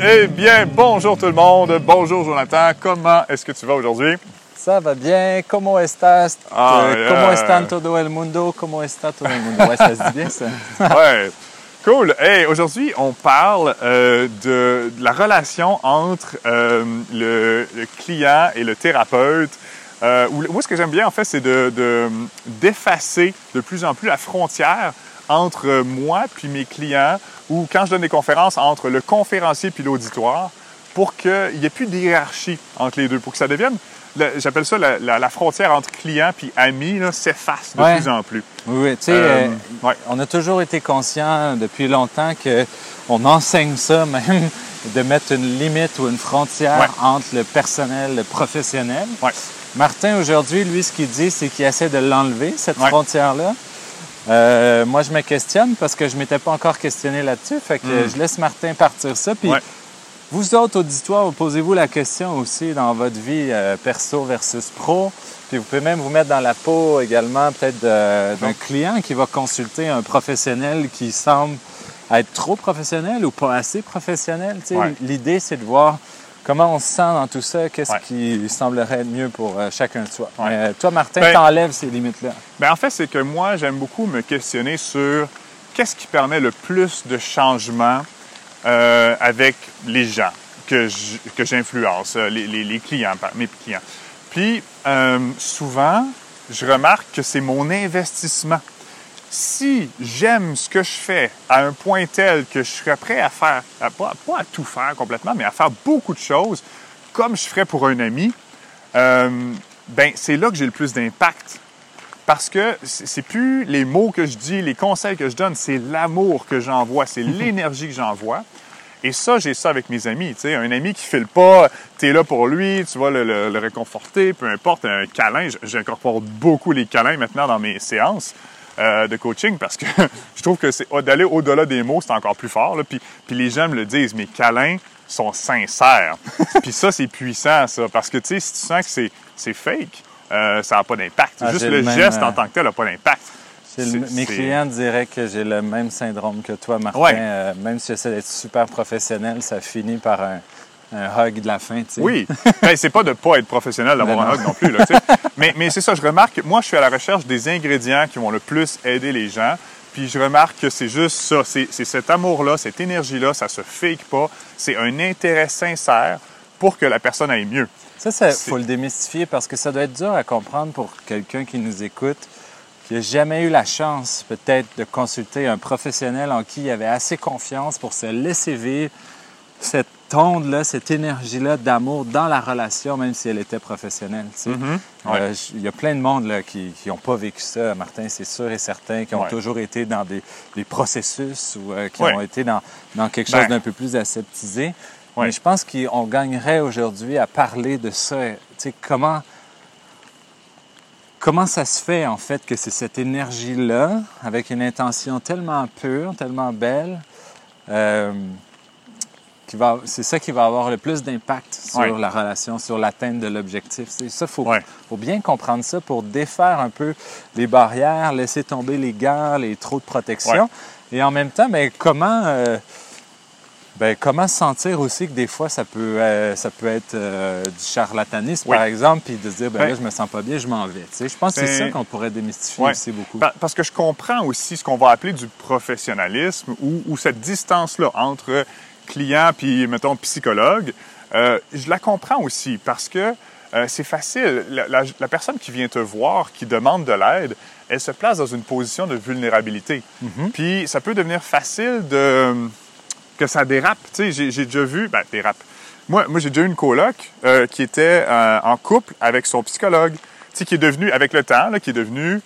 Eh bien, bonjour tout le monde. Bonjour Jonathan. Comment est-ce que tu vas aujourd'hui? Ça va bien. Comment estás? Ah, Euh, yeah. Comment está todo el mundo? Comment está todo el mundo? Ouais, ça se dit bien, ça. Ouais. Cool. Hey, aujourd'hui, on parle euh, de, de la relation entre euh, le, le client et le thérapeute. Euh, où- moi, ce que j'aime bien, en fait, c'est de- de- d'effacer de, plus en plus la frontière entre moi puis mes clients, ou quand je donne des conférences, entre le conférencier puis l'auditoire, pour qu'il n'y ait plus de hiérarchie entre les deux, pour que ça devienne, le- j'appelle ça la, la- la frontière entre client puis ami, s'efface de Ouais. plus en plus. Oui, oui, tu sais, Euh, euh, ouais. on a toujours été conscient depuis longtemps que on enseigne ça même, de mettre une limite ou une frontière Ouais. entre le personnel et le professionnel. Martin, aujourd'hui, lui, ce qu'il dit, c'est qu'il essaie de l'enlever, cette frontière-là. Euh, moi, je me questionne parce que je ne m'étais pas encore questionné là-dessus. Fait que Mm. je laisse Martin partir ça. Puis Ouais. vous autres, auditoires, posez-vous la question aussi dans votre vie euh, perso versus pro. Puis vous pouvez même vous mettre dans la peau également peut-être d'un client qui va consulter un professionnel qui semble être trop professionnel ou pas assez professionnel. Ouais. L'idée, c'est de voir comment on se sent dans tout ça, qu'est-ce Ouais. qui semblerait être mieux pour euh, chacun de soi. Ouais. Euh, toi, Martin, Ben- t'enlèves ces limites-là. Ben, en fait, c'est que moi, j'aime beaucoup me questionner sur qu'est-ce qui permet le plus de changement euh, avec les gens que j'influence, euh, les, les- les clients, mes clients. Puis, souvent, je remarque que c'est mon investissement. Si j'aime ce que je fais à un point tel que je serais prêt à faire, à- pas, pas à tout faire complètement, mais à faire beaucoup de choses, comme je ferais pour un ami, euh, ben c'est là que j'ai le plus d'impact. Parce que c'est plus les mots que je dis, les conseils que je donne, c'est l'amour que j'envoie, c'est l'énergie que j'envoie. Et ça, j'ai ça avec mes amis. Un ami qui file pas, tu es là pour lui, tu vas le, le- le réconforter, peu importe, un câlin. J'incorpore beaucoup les câlins maintenant dans mes séances euh, de coaching parce que je trouve que c'est d'aller au-delà des mots, c'est encore plus fort. là. Puis, puis les gens me le disent, mes câlins sont sincères. puis ça, c'est puissant, ça. Parce que, tu sais, si tu sens que c'est- fake, euh, ça n'a pas d'impact. Ah, Juste le geste euh, en tant que tel n'a pas d'impact. Le- mes clients diraient que j'ai le même syndrome que toi, Martin. Ouais. Euh, même si j'essaie d'être super professionnel, ça finit par un, un hug de la fin. tu sais. Oui. Ben, c'est pas de pas être professionnel d'avoir un hug non plus. Là, tu sais. mais mais c'est ça, je remarque, moi, je suis à la recherche des ingrédients qui vont le plus aider les gens. Puis je remarque que c'est juste ça, c'est c'est cet amour-là, cette énergie-là, ça se fake pas. C'est un intérêt sincère pour que la personne aille mieux. Ça, il faut le démystifier parce que ça doit être dur à comprendre pour quelqu'un qui nous écoute, qui n'a jamais eu la chance peut-être de consulter un professionnel en qui il avait assez confiance pour se laisser vivre cette onde-là, cette énergie-là d'amour dans la relation, même si elle était professionnelle. tu sais. Mm-hmm. Ouais. Euh, Il y a plein de monde là, qui n'ont pas vécu ça, Martin, c'est sûr et certain, qui ont Ouais. toujours été dans des, des processus ou euh, qui Ouais. ont été dans, dans quelque Ben. chose d'un peu plus aseptisé. Mais je pense qu'on gagnerait aujourd'hui à parler de ça. Tu sais, comment, comment ça se fait, en fait, que c'est cette énergie-là, avec une intention tellement pure, tellement belle, euh, c'est ça qui va avoir le plus d'impact sur Ouais. la relation, sur l'atteinte de l'objectif. C'est ça, il faut, Ouais. faut bien comprendre ça pour défaire un peu les barrières, laisser tomber les gants, les trop de protection. Et en même temps, ben, comment, euh, ben, comment sentir aussi que des fois, ça peut, euh, ça peut être euh, du charlatanisme, Oui. par exemple, puis de se dire, ben, là, je me sens pas bien, je m'en vais. Tu sais, je pense que c'est ça qu'on pourrait démystifier aussi beaucoup. Pa- Parce que je comprends aussi ce qu'on va appeler du professionnalisme ou, ou cette distance-là entre client puis, mettons, psychologue. Euh, je la comprends aussi parce que euh, c'est facile. La, la- la personne qui vient te voir, qui demande de l'aide, elle se place dans une position de vulnérabilité. Puis ça peut devenir facile de que ça dérape. Tu sais, j'ai, déjà vu, ben, dérape. Moi, moi j'ai déjà eu une coloc euh, qui était en couple avec son psychologue, tu sais, qui est devenu, avec le temps, là, qui est devenu,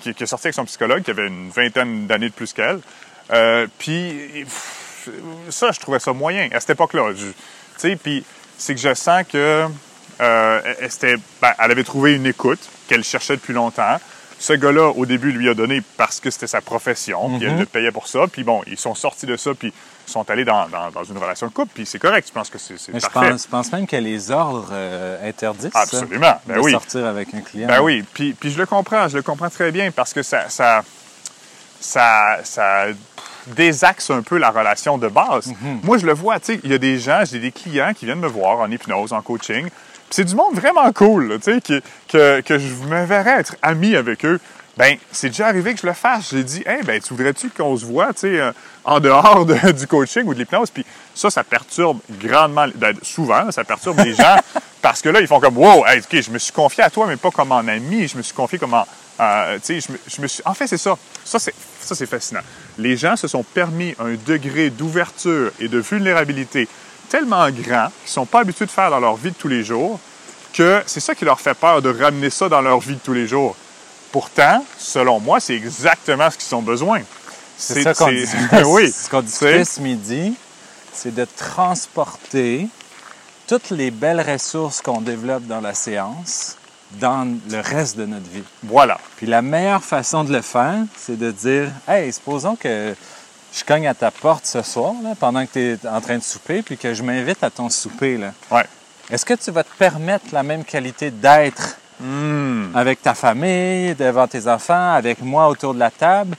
qui, qui est sorti avec son psychologue, qui avait une vingtaine d'années de plus qu'elle. Puis, pff, ça, je trouvais ça moyen à cette époque-là. Tu sais, puis c'est que je sens que euh, elle, ben, elle avait trouvé une écoute qu'elle cherchait depuis longtemps. Ce gars-là, au début, lui a donné parce que c'était sa profession, puis elle le payait pour ça. Puis bon, ils sont sortis de ça, puis ils sont allés dans, dans- dans une relation de couple, puis c'est correct. Je pense que c'est Mais je parfait. pense, je pense même que les ordres euh, interdisent Absolument, ben de oui. sortir avec un client. Ben oui, puis, puis je le comprends, je le comprends très bien parce que ça, ça, ça, ça désaxe un peu la relation de base. Moi, je le vois, tu sais, il y a des gens, j'ai des clients qui viennent me voir en hypnose, en coaching, c'est du monde vraiment cool, tu sais, que, que je me verrais être ami avec eux. Ben, c'est déjà arrivé que je le fasse. J'ai dit, hey, ben, tu voudrais-tu qu'on se voit, tu sais, euh, en dehors de- du coaching ou de l'hypnose? Puis ça, ça perturbe grandement, ben, souvent, ça perturbe les gens parce que là, ils font comme, wow, hey, OK, je me suis confié à toi, mais pas comme en ami, je me suis confié comme en, euh, tu sais, je me, je me suis... En fait, c'est ça. Ça, c'est, ça, c'est fascinant. Les gens se sont permis un degré d'ouverture et de vulnérabilité tellement grand qu'ils ne sont pas habitués de faire dans leur vie de tous les jours que c'est ça qui leur fait peur de ramener ça dans leur vie de tous les jours. Pourtant, selon moi, c'est exactement ce qu'ils ont besoin. C'est ça qu'on discutait, oui. qu'on ce midi, c'est de transporter toutes les belles ressources qu'on développe dans la séance dans le reste de notre vie. Voilà. Puis la meilleure façon de le faire, c'est de dire Hey, supposons que je cogne à ta porte ce soir, là, pendant que tu es en train de souper, puis que je m'invite à ton souper. Là. Ouais. Est-ce que tu vas te permettre la même qualité d'être Hmm. avec ta famille, devant tes enfants, avec moi autour de la table,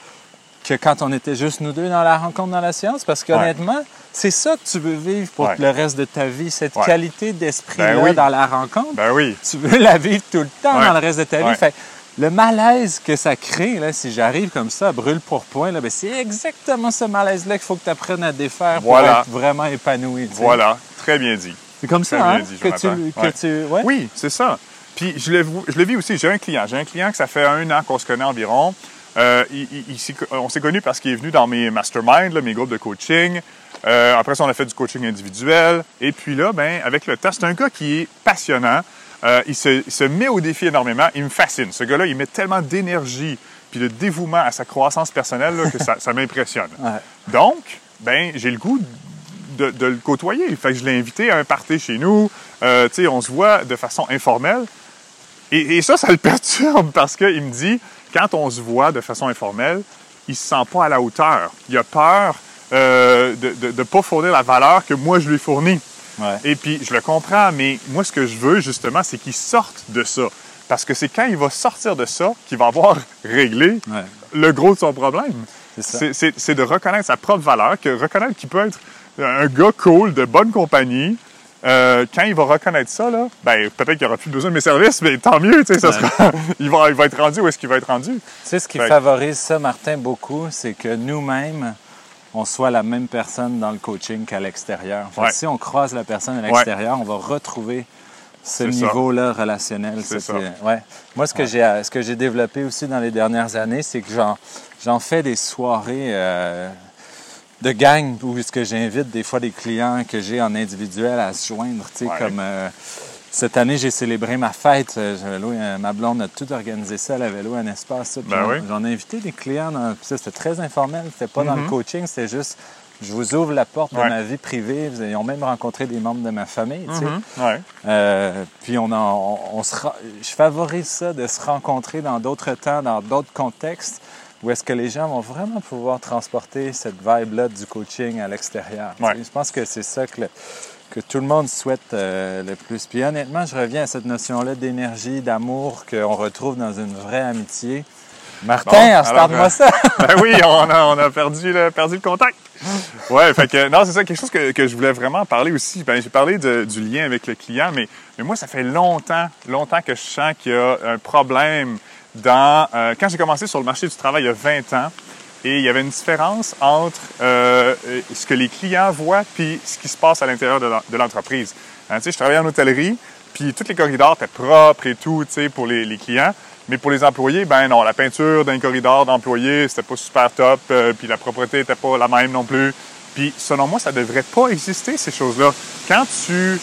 que quand on était juste nous deux dans la rencontre dans la science? Parce qu'honnêtement, c'est ça que tu veux vivre pour Ouais. le reste de ta vie, cette Ouais. qualité d'esprit-là Ben oui. dans la rencontre. Ben oui. Tu veux la vivre tout le temps dans le reste de ta vie. Fait, le malaise que ça crée, là, si j'arrive comme ça, brûle pour point, ben, c'est exactement ce malaise-là qu'il faut que tu apprennes à défaire Voilà. pour être vraiment épanoui. Voilà. Très bien dit. C'est comme Très ça, hein, dit, que tu, que tu-? Oui, c'est ça. Puis je le, je le vis aussi. J'ai un client. J'ai un client que ça fait un an qu'on se connaît environ. Euh, il- il- il s'est- on s'est connus parce qu'il est venu dans mes masterminds, mes groupes de coaching. Euh, après ça, on a fait du coaching individuel. Et puis là, ben, avec le temps, c'est un gars qui est passionnant. Euh, il, se, il se met au défi énormément. Il me fascine. Ce gars-là, il met tellement d'énergie puis de dévouement à sa croissance personnelle là, que ça, ça m'impressionne. Ouais. Donc, ben, j'ai le goût de, de le côtoyer. Fait que je l'ai invité à un party chez nous. Euh, tu sais, on se voit de façon informelle. Et, et ça, ça le perturbe parce qu'il me dit, quand on se voit de façon informelle, il se sent pas à la hauteur. Il a peur euh, de ne pas fournir la valeur que moi, je lui fournis. Ouais. Et puis, je le comprends, mais moi, ce que je veux, justement, c'est qu'il sorte de ça. Parce que c'est quand il va sortir de ça qu'il va avoir réglé Ouais. le gros de son problème. C'est de reconnaître sa propre valeur, que reconnaître qu'il peut être un gars cool, de bonne compagnie. Euh, quand il va reconnaître ça, là, ben, peut-être qu'il n'y aura plus besoin de mes services, mais tant mieux, tu sais, ça sera- il, va, il va être rendu où est-ce qu'il va être rendu. Tu sais, ce qui Fait favorise ça, Martin, beaucoup, c'est que nous-mêmes, on soit la même personne dans le coaching qu'à l'extérieur. Ouais. Si on croise la personne à l'extérieur, on va retrouver ce niveau-là relationnel. C'est ça. ouais. Moi, ce que j'ai ce que j'ai développé aussi dans les dernières années, c'est que j'en, j'en fais des soirées euh, de gang où est-ce que j'invite des fois des clients que j'ai en individuel à se joindre. tu sais, Ouais. Comme euh, cette année, j'ai célébré ma fête. Euh, J'avais loué ma blonde a tout organisé ça. Elle avait loué un espace. Ben j'en- oui. J'en ai invité des clients. Dans, ça, c'était très informel. C'était pas dans le Mhm. coaching. C'était juste, je vous ouvre la porte de ma vie privée. Ils ont même rencontré des membres de ma famille. tu sais. Mhm. Ouais. Euh, puis on, en- on, on se je favorise ça de se rencontrer dans d'autres temps, dans d'autres contextes, où est-ce que les gens vont vraiment pouvoir transporter cette vibe-là du coaching à l'extérieur? Ouais. Je pense que c'est ça que, le- que tout le monde souhaite euh, le plus. Puis honnêtement, je reviens à cette notion-là d'énergie, d'amour qu'on retrouve dans une vraie amitié. Martin, Bon, alors, starte-moi euh, ça! Ben oui, on a, on a perdu, le, perdu le contact. Ouais, fait que, non, c'est ça, quelque chose que, que je voulais vraiment parler aussi. Ben, j'ai parlé de- du lien avec le client, mais, mais moi, ça fait longtemps, longtemps que je sens qu'il y a un problème euh, quand j'ai commencé sur le marché du travail il y a 20 ans, et il y avait une différence entre euh, ce que les clients voient puis ce qui se passe à l'intérieur de l'en- de l'entreprise. Hein, je travaillais en hôtellerie, puis tous les corridors étaient propres et tout, tu sais, pour les, clients. Mais pour les employés, ben non, la peinture d'un corridor d'employés, c'était pas super top, euh, puis la propreté était pas la même non plus. Puis selon moi, ça devrait pas exister, ces choses-là. Quand tu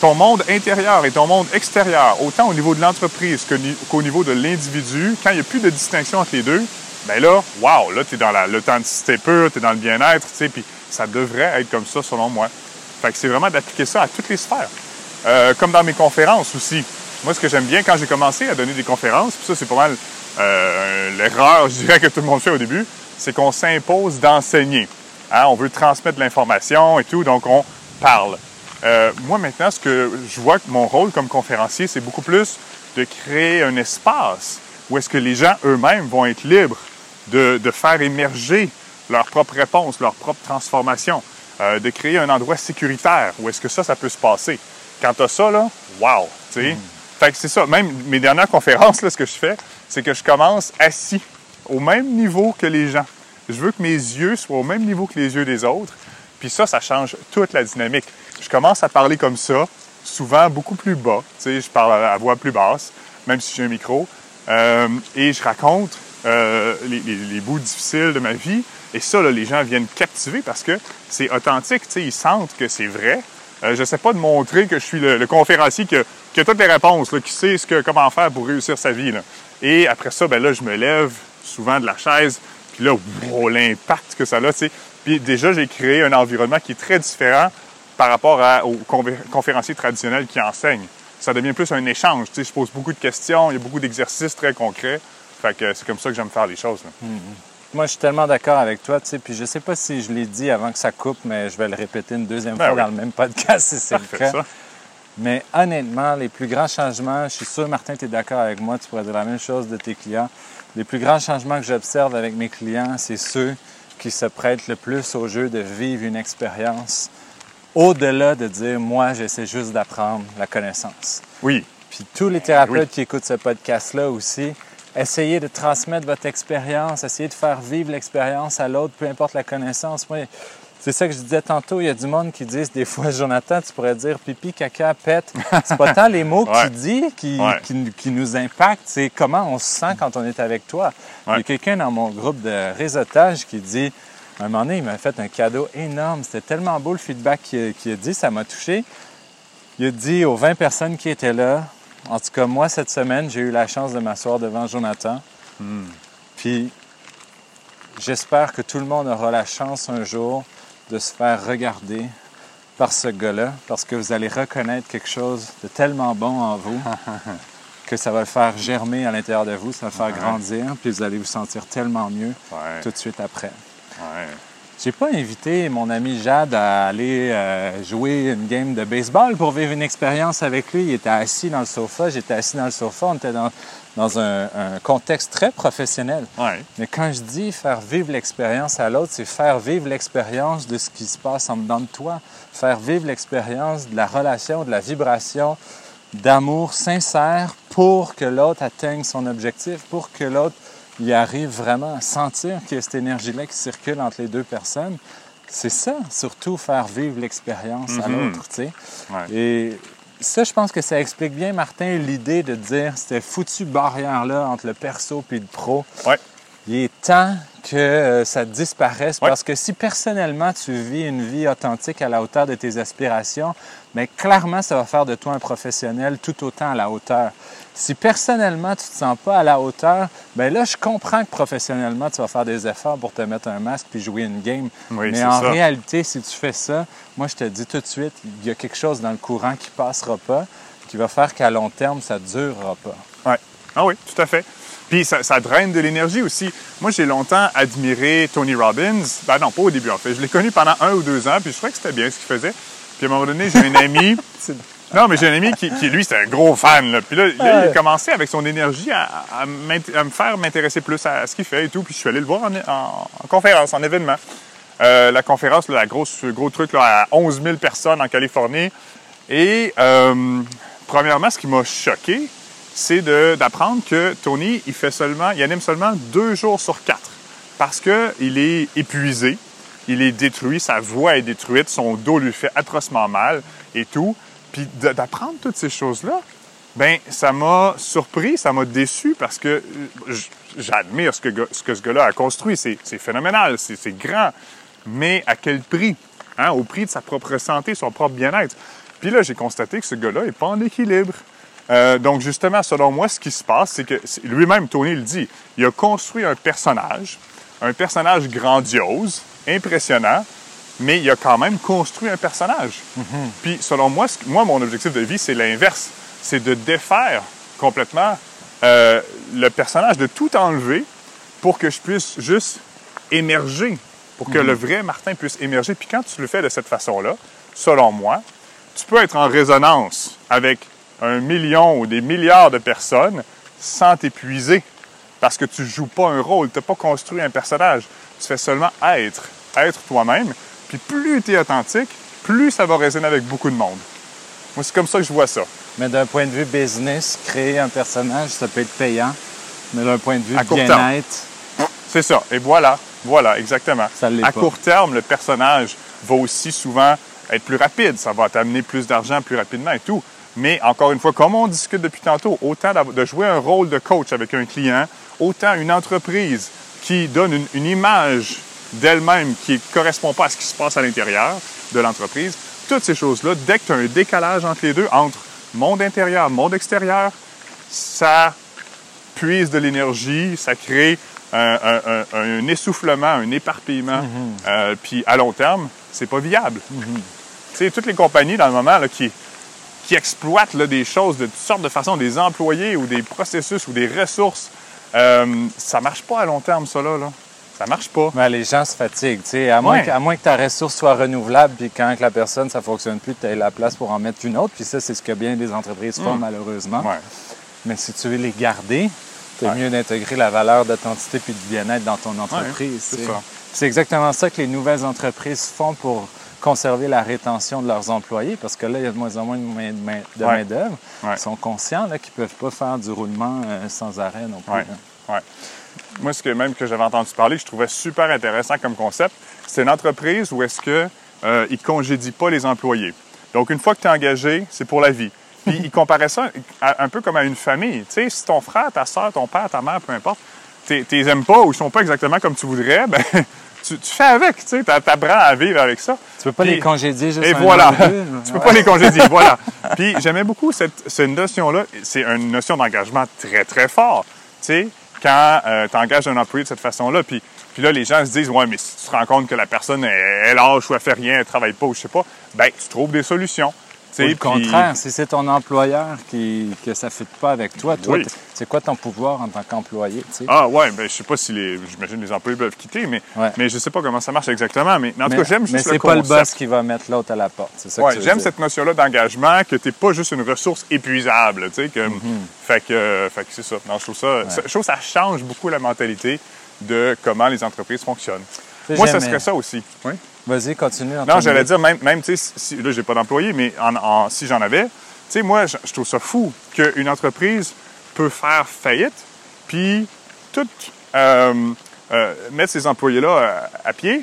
ton monde intérieur et ton monde extérieur, autant au niveau de l'entreprise qu'au niveau de l'individu, quand il n'y a plus de distinction entre les deux, ben là, wow, là, tu es dans la- l'authenticité pure, tu es dans le bien-être, tu sais, puis ça devrait être comme ça, selon moi. Fait que c'est vraiment d'appliquer ça à toutes les sphères. Euh, comme dans mes conférences aussi. Moi, ce que j'aime bien quand j'ai commencé à donner des conférences, puis ça, c'est pas mal euh, l'erreur, je dirais, que tout le monde fait au début, c'est qu'on s'impose d'enseigner. Hein, on veut transmettre de l'information et tout, donc on parle. Euh, moi, maintenant, ce que je vois que mon rôle comme conférencier, c'est beaucoup plus de créer un espace où est-ce que les gens eux-mêmes vont être libres de, de faire émerger leur propre réponse, leur propre transformation, euh, de créer un endroit sécuritaire où est-ce que ça, ça peut se passer. Quand as ça, là, wow! sais. Fait que c'est ça. Même mes dernières conférences, là, ce que je fais, c'est que je commence assis au même niveau que les gens. Je veux que mes yeux soient au même niveau que les yeux des autres. Puis ça, ça change toute la dynamique. Je commence à parler comme ça, souvent beaucoup plus bas. Tu sais, je parle à voix plus basse, même si j'ai un micro. Euh, et je raconte euh, les, bouts difficiles de ma vie. Et ça, là, les gens viennent captiver parce que c'est authentique. Tu sais, ils sentent que c'est vrai. Euh, je ne sais pas de montrer que je suis le, conférencier qui a, qui toutes les réponses, là, qui sait ce que, comment faire pour réussir sa vie. là. Et après ça, ben là, je me lève souvent de la chaise. Puis là, wow, l'impact que ça a. Puis déjà, j'ai créé un environnement qui est très différent par rapport à- aux confé- conférenciers traditionnels qui enseignent. Ça devient plus un échange. Tu sais, je pose beaucoup de questions, il y a beaucoup d'exercices très concrets. Fait que c'est comme ça que j'aime faire les choses. là. Moi, je suis tellement d'accord avec toi, tu sais, puis je sais pas si je l'ai dit avant que ça coupe, mais je vais le répéter une deuxième Ben fois oui. dans le même podcast si c'est le cas. ça. Mais honnêtement, les plus grands changements, je suis sûr, Martin, tu es d'accord avec moi, tu pourrais dire la même chose de tes clients. Les plus grands changements que j'observe avec mes clients, c'est ceux qui se prêtent le plus au jeu de vivre une expérience au-delà de dire, moi, j'essaie juste d'apprendre la connaissance. Oui, Puis tous les thérapeutes Oui. qui écoutent ce podcast-là aussi, essayez de transmettre votre expérience, essayez de faire vivre l'expérience à l'autre, peu importe la connaissance. Moi, c'est ça que je disais tantôt, il y a du monde qui disent des fois, Jonathan, tu pourrais dire pipi, caca, pète. C'est pas tant les mots que Ouais. tu dis qui, Ouais. qui, qui nous impactent, c'est comment on se sent quand on est avec toi. Il y a quelqu'un dans mon groupe de réseautage qui dit, un moment donné, il m'a fait un cadeau énorme. C'était tellement beau le feedback qu'il a dit, ça m'a touché. Il a dit aux 20 personnes qui étaient là, en tout cas, moi, cette semaine, j'ai eu la chance de m'asseoir devant Jonathan. Puis, j'espère que tout le monde aura la chance un jour de se faire regarder par ce gars-là, parce que vous allez reconnaître quelque chose de tellement bon en vous que ça va le faire germer à l'intérieur de vous, ça va le faire grandir, puis vous allez vous sentir tellement mieux ouais, tout de suite après. Ouais. J'ai pas invité mon ami Jade à aller euh, jouer une game de baseball pour vivre une expérience avec lui. Il était assis dans le sofa, j'étais assis dans le sofa, on était dans, dans un, un contexte très professionnel. ouais. Mais quand je dis faire vivre l'expérience à l'autre, c'est faire vivre l'expérience de ce qui se passe en dedans de toi, faire vivre l'expérience de la relation, de la vibration, d'amour sincère pour que l'autre atteigne son objectif, pour que l'autre y arrive vraiment à sentir qu'il y a cette énergie-là qui circule entre les deux personnes. C'est ça, surtout faire vivre l'expérience à Mhm. l'autre, tu sais. Ouais. Et ça, je pense que ça explique bien, Martin, l'idée de dire cette foutue barrière-là entre le perso et le pro. Ouais. Il est temps que euh, ça disparaisse Ouais. parce que si personnellement tu vis une vie authentique à la hauteur de tes aspirations, mais clairement ça va faire de toi un professionnel tout autant à la hauteur. Si personnellement tu te sens pas à la hauteur, ben là je comprends que professionnellement tu vas faire des efforts pour te mettre un masque puis jouer une game. Oui, mais en ça. réalité, si tu fais ça, moi je te dis tout de suite, il y a quelque chose dans le courant qui passera pas, qui va faire qu'à long terme ça durera pas. Ouais. Ah oui, tout à fait. Puis ça, ça draine de l'énergie aussi. Moi, j'ai longtemps admiré Tony Robbins. Ben non, pas au début, en fait. Je l'ai connu pendant un ou deux ans, puis je trouvais que c'était bien ce qu'il faisait. Puis à un moment donné, j'ai un ami. Non, mais j'ai un ami qui, qui, lui, c'était un gros fan. Là. Puis là, là, il a commencé avec son énergie à, à m'int- à me faire m'intéresser plus à ce qu'il fait et tout. Puis je suis allé le voir en, en- en conférence, en événement. Euh, la conférence, là, la grosse, le gros truc, là, à 11 000 personnes en Californie. Et euh, premièrement, ce qui m'a choqué, c'est d'apprendre que Tony, il fait seulement, il anime seulement deux jours sur quatre parce qu'il est épuisé, il est détruit, sa voix est détruite, son dos lui fait atrocement mal et tout. Puis d'apprendre toutes ces choses-là, ben ça m'a surpris, ça m'a déçu parce que euh, j'admire ce que, ce gars-là a construit. C'est phénoménal, c'est grand. Mais à quel prix? Hein? Au prix de sa propre santé, son propre bien-être. Puis là, j'ai constaté que ce gars-là n'est pas en équilibre. Euh, donc, justement, selon moi, ce qui se passe, c'est que lui-même, Tony le dit, il a construit un personnage, un personnage grandiose, impressionnant, mais il a quand même construit un personnage. Puis, selon moi, ce- moi, mon objectif de vie, c'est l'inverse. C'est de défaire complètement euh, le personnage, de tout enlever pour que je puisse juste émerger, pour que le vrai Martin puisse émerger. Puis quand tu le fais de cette façon-là, selon moi, tu peux être en résonance avec un million ou des milliards de personnes sans t'épuiser. parce que tu joues pas un rôle, tu n'as pas construit un personnage. Tu fais seulement être, être toi-même. Puis plus tu es authentique, plus ça va résonner avec beaucoup de monde. Moi, c'est comme ça que je vois ça. Mais d'un point de vue business, créer un personnage, ça peut être payant. Mais d'un point de vue À court terme. bien-être, C'est ça. Et voilà, voilà, exactement. Ça à pas. court terme, le personnage va aussi souvent être plus rapide. Ça va t'amener plus d'argent plus rapidement et tout. Mais encore une fois, comme on discute depuis tantôt, autant de jouer un rôle de coach avec un client, autant une entreprise qui donne une, une image d'elle-même qui ne correspond pas à ce qui se passe à l'intérieur de l'entreprise, toutes ces choses-là, dès que tu as un décalage entre les deux, entre monde intérieur, monde extérieur, ça puise de l'énergie, ça crée un, un- un- un essoufflement, un éparpillement. Euh, puis à long terme, c'est pas viable. Tu sais, toutes les compagnies dans le moment là, qui, qui exploitent là, des choses de toutes sortes de façons, des employés ou des processus ou des ressources, euh, ça marche pas à long terme, ça là. là. Ça marche pas. ben, les gens se fatiguent. tu sais, À, moins Ouais. que, à moins que ta ressource soit renouvelable, puis quand la personne, ça ne fonctionne plus, tu aies la place pour en mettre une autre. Puis ça, c'est ce que bien des entreprises font, malheureusement. Ouais. Mais si tu veux les garder, c'est Ouais. mieux d'intégrer la valeur d'authenticité puis du bien-être dans ton entreprise. c'est ça. C'est exactement ça que les nouvelles entreprises font pour conserver la rétention de leurs employés, parce que là, il y a de moins en moins de de main- de main-d'œuvre. Ils sont conscients qu'ils ne peuvent pas faire du roulement euh, sans arrêt non plus. Ouais. hein. Moi, ce que même que j'avais entendu parler, que je trouvais super intéressant comme concept, c'est une entreprise où est-ce que euh, ils congédient pas les employés. Donc, une fois que tu es engagé, c'est pour la vie. Puis, ils comparaient ça à- un peu comme à une famille. Tu sais, si ton frère, ta soeur, ton père, ta mère, peu importe, tu les aimes pas ou ils sont pas exactement comme tu voudrais, ben, tu, tu fais avec, tu sais, t'apprends à vivre avec ça. Tu peux pas Puis- les congédier juste Et voilà. deux, tu peux ouais. pas les congédier, voilà. Puis j'aimais beaucoup cette, cette notion-là. C'est une notion d'engagement très, très fort. Tu sais, quand tu engages un employé de cette façon-là, puis, puis là, les gens se disent, ouais, mais si tu te rends compte que la personne, elle, elle lâche ou elle fait rien, elle travaille pas ou je sais pas, ben, tu trouves des solutions. Ou puis- contraire, si c'est ton employeur qui, que ça ne fit pas avec toi, toi, Oui. t- c'est quoi ton pouvoir en tant qu'employé? Ah ouais, ben je sais pas si les, j'imagine les employés peuvent quitter, mais, Ouais. mais je sais pas comment ça marche exactement. Mais, mais en tout mais cas, j'aime mais juste c'est le pas le boss qui va mettre l'autre à la porte. C'est ça Ouais, j'aime cette notion-là d'engagement, que tu n'es pas juste une ressource épuisable, tu sais, que, Mhm. fait que, que c'est ça. Non, je trouve ça, ça- je trouve que ça change beaucoup la mentalité de comment les entreprises fonctionnent. Moi, ça j'aimais- serait ça aussi. Oui. Vas-y, continue. Non, j'allais dire, même, même tu sais, si, là, j'ai pas d'employé, mais en, en- si j'en avais, tu sais, moi, je, je trouve ça fou qu'une entreprise peut faire faillite, puis tout euh, euh, mettre ces employés-là euh, à, pied,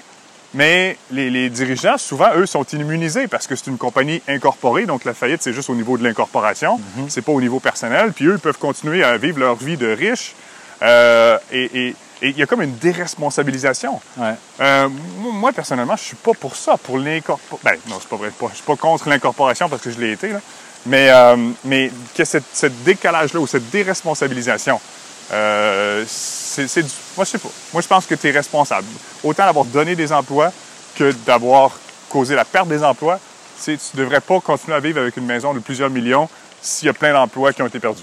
mais les, les dirigeants, souvent, eux, sont immunisés parce que c'est une compagnie incorporée, donc la faillite, c'est juste au niveau de l'incorporation, c'est pas au niveau personnel, puis eux, ils peuvent continuer à vivre leur vie de riches, euh, et et- et il y a comme une déresponsabilisation. Ouais. Euh, moi, personnellement, je suis pas pour ça, pour l'incorporation. Ben, non, c'est pas vrai. Je suis pas contre l'incorporation parce que je l'ai été, là. Mais, euh, mais que cette décalage-là ou cette déresponsabilisation, euh, c'est du. Moi, je sais pas. Moi, je pense que tu es responsable. Autant d'avoir donné des emplois que d'avoir causé la perte des emplois. Tu devrais pas continuer à vivre avec une maison de plusieurs millions s'il y a plein d'emplois qui ont été perdus.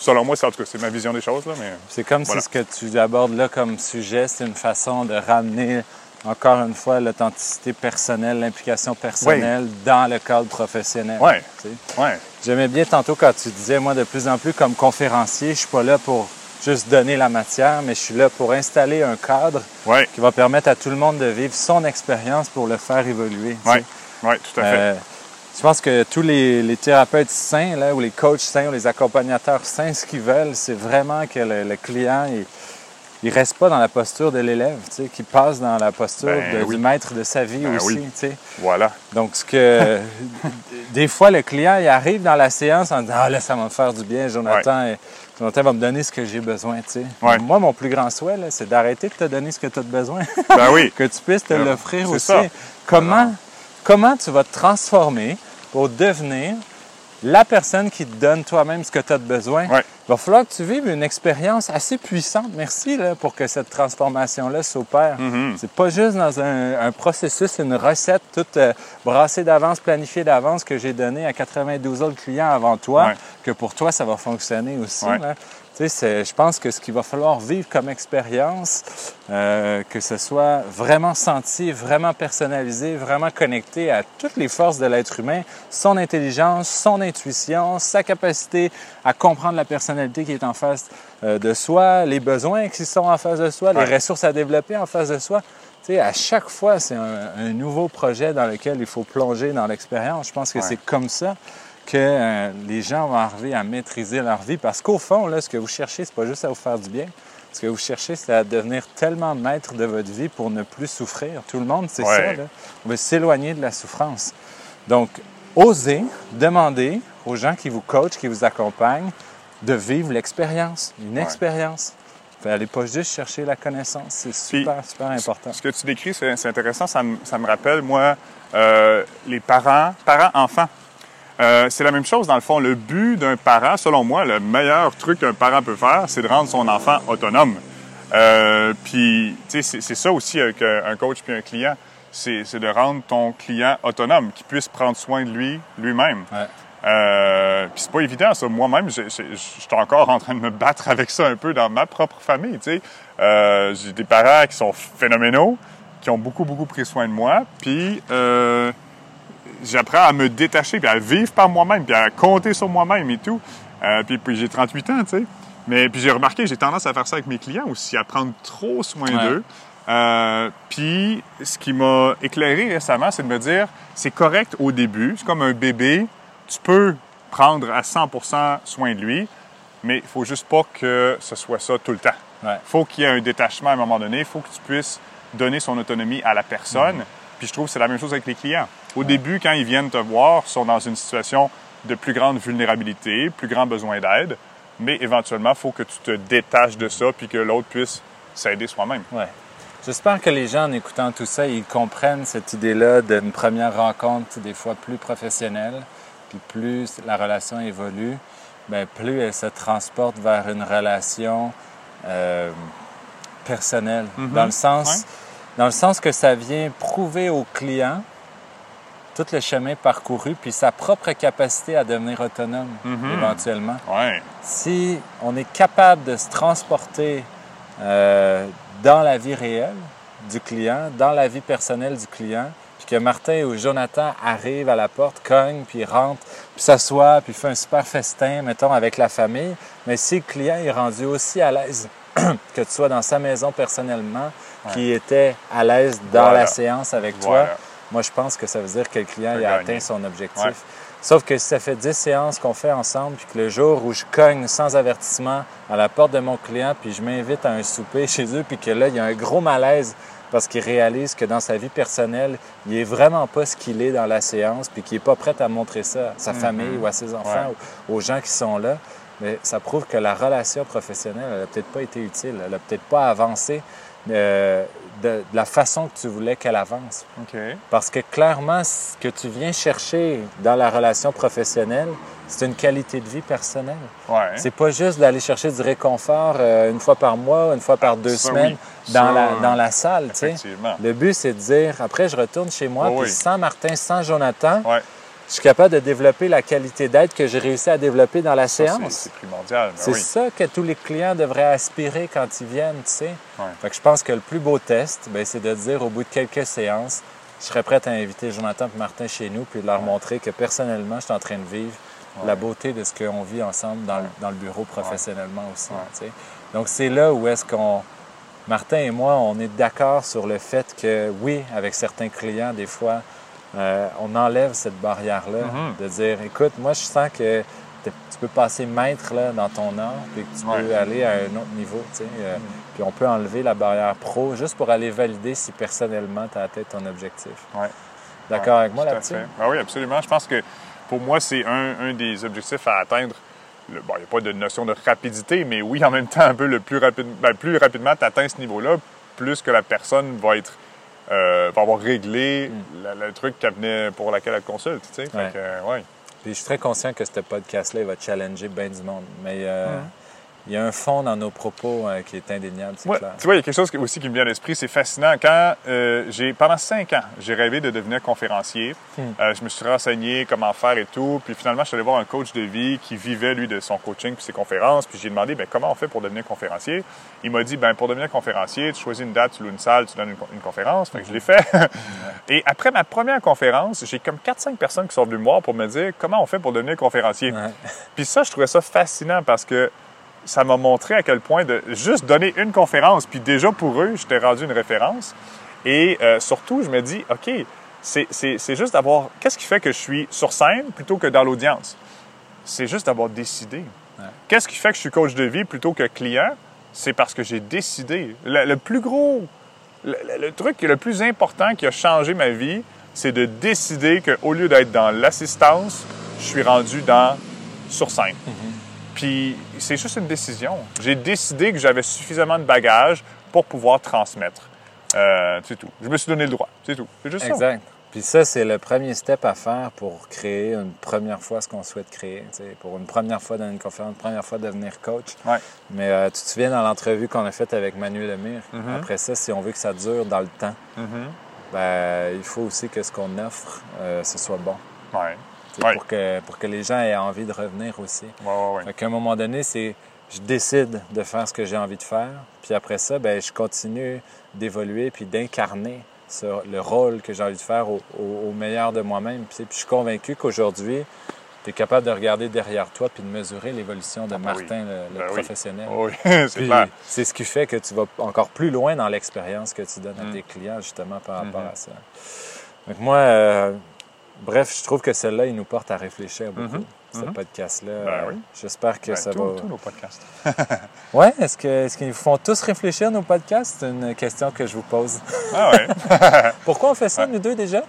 Selon moi, c'est en tout cas, c'est ma vision des choses, là, mais. C'est comme Voilà. si ce que tu abordes là comme sujet, c'est une façon de ramener encore une fois l'authenticité personnelle, l'implication personnelle dans le cadre professionnel. Ouais. tu sais. Ouais. J'aimais bien tantôt quand tu disais, moi, de plus en plus comme conférencier, je suis pas là pour juste donner la matière, mais je suis là pour installer un cadre qui va permettre à tout le monde de vivre son expérience pour le faire évoluer. tu sais. Ouais. Ouais, tout à fait. Euh, je pense que tous les, les thérapeutes sains, là, ou les coachs sains, ou les accompagnateurs sains, ce qu'ils veulent, c'est vraiment que le, le client, il, il reste pas dans la posture de l'élève, tu sais, qu'il passe dans la posture Ben de- oui. du maître de sa vie Ben aussi, oui. tu sais. Voilà. Donc, ce que des fois, le client, il arrive dans la séance en disant Ah là, ça va me faire du bien, Jonathan. et Jonathan va me donner ce que j'ai besoin, tu sais. Ouais. Moi, mon plus grand souhait, c'est d'arrêter de te donner ce que tu as besoin. Ben oui. que tu puisses te Euh, l'offrir aussi. ça. Comment, comment tu vas te transformer pour devenir la personne qui te donne toi-même ce que tu as de besoin? Ouais. Il va falloir que tu vives une expérience assez puissante, merci, là, pour que cette transformation-là s'opère. Mhm. C'est pas juste dans un, un processus, une recette toute euh, brassée d'avance, planifiée d'avance que j'ai donnée à 92 autres clients avant toi, Ouais. que pour toi, ça va fonctionner aussi. Ouais. là. Je pense que ce qu'il va falloir vivre comme expérience, euh, que ce soit vraiment senti, vraiment personnalisé, vraiment connecté à toutes les forces de l'être humain, son intelligence, son intuition, sa capacité à comprendre la personnalité qui est en face euh, de soi, les besoins qui sont en face de soi, les ressources à développer en face de soi. Tu sais, à chaque fois, c'est un, nouveau projet dans lequel il faut plonger dans l'expérience. Je pense que c'est comme ça que euh, les gens vont arriver à maîtriser leur vie. Parce qu'au fond, là, ce que vous cherchez, c'est pas juste à vous faire du bien. Ce que vous cherchez, c'est à devenir tellement maître de votre vie pour ne plus souffrir. Tout le monde, c'est ça. Là. On veut s'éloigner de la souffrance. Donc, osez demander aux gens qui vous coachent, qui vous accompagnent, de vivre l'expérience, une expérience. Allez pas juste chercher la connaissance, c'est super, super important. Ce que tu décris, c'est intéressant. Ça me, ça me, rappelle, moi, euh, les parents, parents-enfants. Euh, c'est la même chose, dans le fond. Le but d'un parent, selon moi, le meilleur truc qu'un parent peut faire, c'est de rendre son enfant autonome. Euh, puis, tu sais, c'est ça aussi avec un coach puis un client. C'est de rendre ton client autonome, qu'il puisse prendre soin de lui lui-même. Ouais. Euh, puis c'est pas évident, ça. Moi-même, je suis encore en train de me battre avec ça un peu dans ma propre famille, tu sais. Euh, j'ai des parents qui sont phénoménaux, qui ont beaucoup, beaucoup pris soin de moi. Puis... Euh, j'apprends à me détacher, puis à vivre par moi-même, puis à compter sur moi-même et tout. Euh, puis, puis j'ai 38 ans, tu sais. Mais puis j'ai remarqué, j'ai tendance à faire ça avec mes clients aussi, à prendre trop soin d'eux. Euh, puis ce qui m'a éclairé récemment, c'est de me dire, c'est correct au début, c'est comme un bébé, tu peux prendre à 100% soin de lui, mais il faut juste pas que ce soit ça tout le temps. Il faut qu'il y ait un détachement à un moment donné, il faut que tu puisses donner son autonomie à la personne. Mm-hmm. Puis je trouve que c'est la même chose avec les clients. Au début, quand ils viennent te voir, ils sont dans une situation de plus grande vulnérabilité, plus grand besoin d'aide, mais éventuellement, il faut que tu te détaches de ça puis que l'autre puisse s'aider soi-même. Ouais. J'espère que les gens, en écoutant tout ça, ils comprennent cette idée-là d'une première rencontre, des fois plus professionnelle, puis plus la relation évolue, bien, plus elle se transporte vers une relation euh, personnelle. Mm-hmm. Dans le sens, dans le sens que ça vient prouver au client tout le chemin parcouru, puis sa propre capacité à devenir autonome Mhm. éventuellement. Ouais. Si on est capable de se transporter euh, dans la vie réelle du client, dans la vie personnelle du client, puis que Martin ou Jonathan arrivent à la porte, cognent, puis rentrent, puis s'assoient, puis fait un super festin, mettons, avec la famille, mais si le client est rendu aussi à l'aise que tu sois dans sa maison personnellement, qui était à l'aise dans Voilà. la séance avec toi. Moi, je pense que ça veut dire que le client il a atteint son objectif. Ouais. Sauf que si ça fait 10 séances qu'on fait ensemble, puis que le jour où je cogne sans avertissement à la porte de mon client, puis je m'invite à un souper chez eux, puis que là, il y a un gros malaise parce qu'il réalise que dans sa vie personnelle, il est vraiment pas ce qu'il est dans la séance, puis qu'il est pas prêt à montrer ça à sa famille ou à ses enfants Ouais. ou aux gens qui sont là, mais ça prouve que la relation professionnelle, elle a peut-être pas été utile, elle a peut-être pas avancé euh, de, de la façon que tu voulais qu'elle avance. Parce que clairement, ce que tu viens chercher dans la relation professionnelle, c'est une qualité de vie personnelle. Ouais. C'est pas juste d'aller chercher du réconfort euh, une fois par mois, une fois par deux ça, semaines oui. dans, Ça, la, dans la salle. Effectivement. Le but, c'est de dire, après, je retourne chez moi, Oh puis oui. sans Martin, sans Jonathan, Ouais. Je suis capable de développer la qualité d'aide que j'ai réussi à développer dans la séance. C'est primordial. C'est oui. ça que tous les clients devraient aspirer quand ils viennent, tu sais. Fait que je pense que le plus beau test, ben, c'est de dire au bout de quelques séances, je serais prête à inviter Jonathan et Martin chez nous, puis de leur montrer que personnellement, je suis en train de vivre la beauté de ce qu'on vit ensemble dans, le, dans le bureau professionnellement aussi. Tu sais. Donc c'est là où est-ce qu'on... Martin et moi, on est d'accord sur le fait que oui, avec certains clients, des fois, euh, on enlève cette barrière-là, Mhm. de dire, écoute, moi, je sens que tu peux passer maître là, dans ton art, puis que tu Ouais. peux aller à un autre niveau. tu sais, euh, Puis on peut enlever la barrière pro juste pour aller valider si personnellement tu as atteint ton objectif. Ouais. D'accord Ouais, avec moi là-dessus? Ah oui, absolument. Je pense que pour moi, c'est un, un des objectifs à atteindre. Le- bon, il n'y a pas de notion de rapidité, mais oui, en même temps, un peu le plus, rapide, ben, plus rapidement tu atteins ce niveau-là, plus que la personne va être euh, va avoir réglé la- le truc qu'elle venait pour laquelle elle te consulte. Tu sais. Fait Mm. Ouais. que, euh, ouais. Puis je suis très conscient que ce podcast-là il va challenger bien du monde. Mais euh, il y a un fond dans nos propos euh, qui est indéniable, c'est Ouais, clair. tu vois, il y a quelque chose aussi qui me vient à l'esprit, c'est fascinant. Quand euh, j'ai, pendant cinq ans, j'ai rêvé de devenir conférencier. Hmm. Euh, je me suis renseigné comment faire et tout. Puis finalement, je suis allé voir un coach de vie qui vivait, lui, de son coaching puis ses conférences. Puis j'ai demandé, ben, comment on fait pour devenir conférencier? Il m'a dit, ben, pour devenir conférencier, tu choisis une date, tu loues une salle, tu donnes une, une conférence. Fait que je l'ai fait. et après ma première conférence, j'ai comme 4-5 personnes qui sont venues me voir pour me dire, comment on fait pour devenir conférencier? Ouais. Puis ça, je trouvais ça fascinant parce que ça m'a montré à quel point de juste donner une conférence, puis déjà pour eux, j'étais rendu une référence. Et euh, surtout, je me dis, OK, c'est- juste d'avoir... Qu'est-ce qui fait que je suis sur scène plutôt que dans l'audience? C'est juste d'avoir décidé. Ouais. Qu'est-ce qui fait que je suis coach de vie plutôt que client? C'est parce que j'ai décidé. Le, le plus gros... Le, le- truc le plus important qui a changé ma vie, c'est de décider qu'au lieu d'être dans l'assistance, je suis rendu dans sur scène. Puis c'est juste une décision. J'ai décidé que j'avais suffisamment de bagages pour pouvoir transmettre. Euh, c'est tout. Je me suis donné le droit. C'est tout. C'est juste ça. Exact. Puis ça, c'est le premier step à faire pour créer une première fois ce qu'on souhaite créer. Pour une première fois dans une conférence, une première fois devenir coach. Ouais. Mais euh, tu te souviens dans l'entrevue qu'on a faite avec Manuel Lemire, Mhm. après ça, si on veut que ça dure dans le temps, Mhm. ben, il faut aussi que ce qu'on offre, euh, ce soit bon. Ouais. Ouais. Pour, que, pour que les gens aient envie de revenir aussi. Ouais, qu'à un moment donné, c'est je décide de faire ce que j'ai envie de faire, puis après ça, ben, je continue d'évoluer puis d'incarner le rôle que j'ai envie de faire au, au- au meilleur de moi-même. Puis, puis je suis convaincu qu'aujourd'hui, tu es capable de regarder derrière toi puis de mesurer l'évolution de Ah oui. Martin, le, Ben professionnel. Oui, c'est ce qui fait que tu vas encore plus loin dans l'expérience que tu donnes à Mm. tes clients, justement, par rapport Mhm. à ça. Donc moi, euh, bref, je trouve que celle-là, il nous porte à réfléchir beaucoup, ce Mhm. podcast-là. Ben oui. J'espère que Ben, ça tous- va... tous nos podcasts. Ouais, est-ce qu'ils vous font tous réfléchir nos podcasts? C'est une question que je vous pose. Ah ouais. Pourquoi on fait ça, Ouais. nous deux, déjà?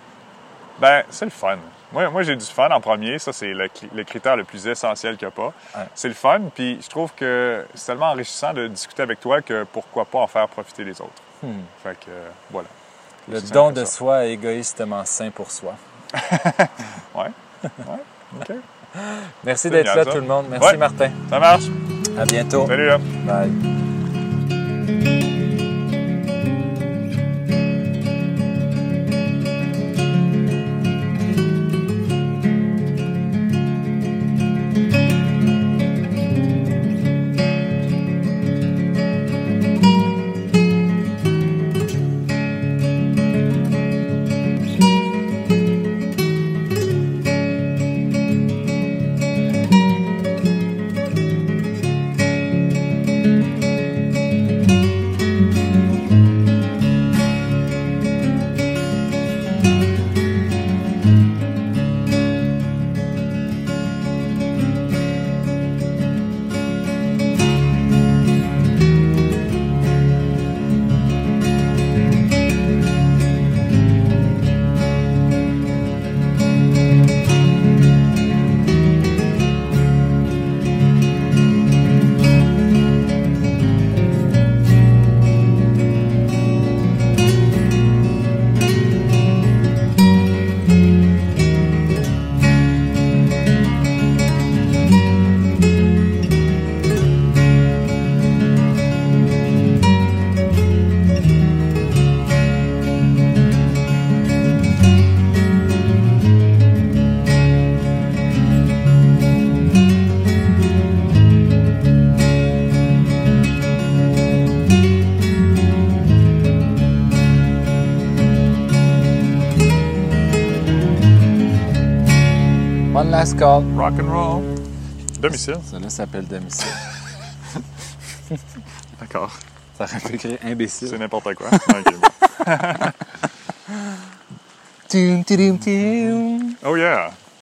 Ben, c'est le fun. Moi, moi j'ai du fun en premier. Ça, c'est le, critère le plus essentiel qu'il n'y a pas. Ouais. C'est le fun. Puis je trouve que c'est tellement enrichissant de discuter avec toi que pourquoi pas en faire profiter les autres. Hmm. Fait que, euh, voilà. Le don de ça. soi égoïstement sain pour soi. Ouais. Ouais. OK. Merci d'être là, ça. tout le monde. Merci, Ouais. Martin. Ça marche. À bientôt. Salut, là. Bye. Last call. Rock and roll. Domicile. Ça là s'appelle domicile. D'accord. Ça aurait pu écrire imbécile. C'est n'importe quoi. Bon. Oh yeah.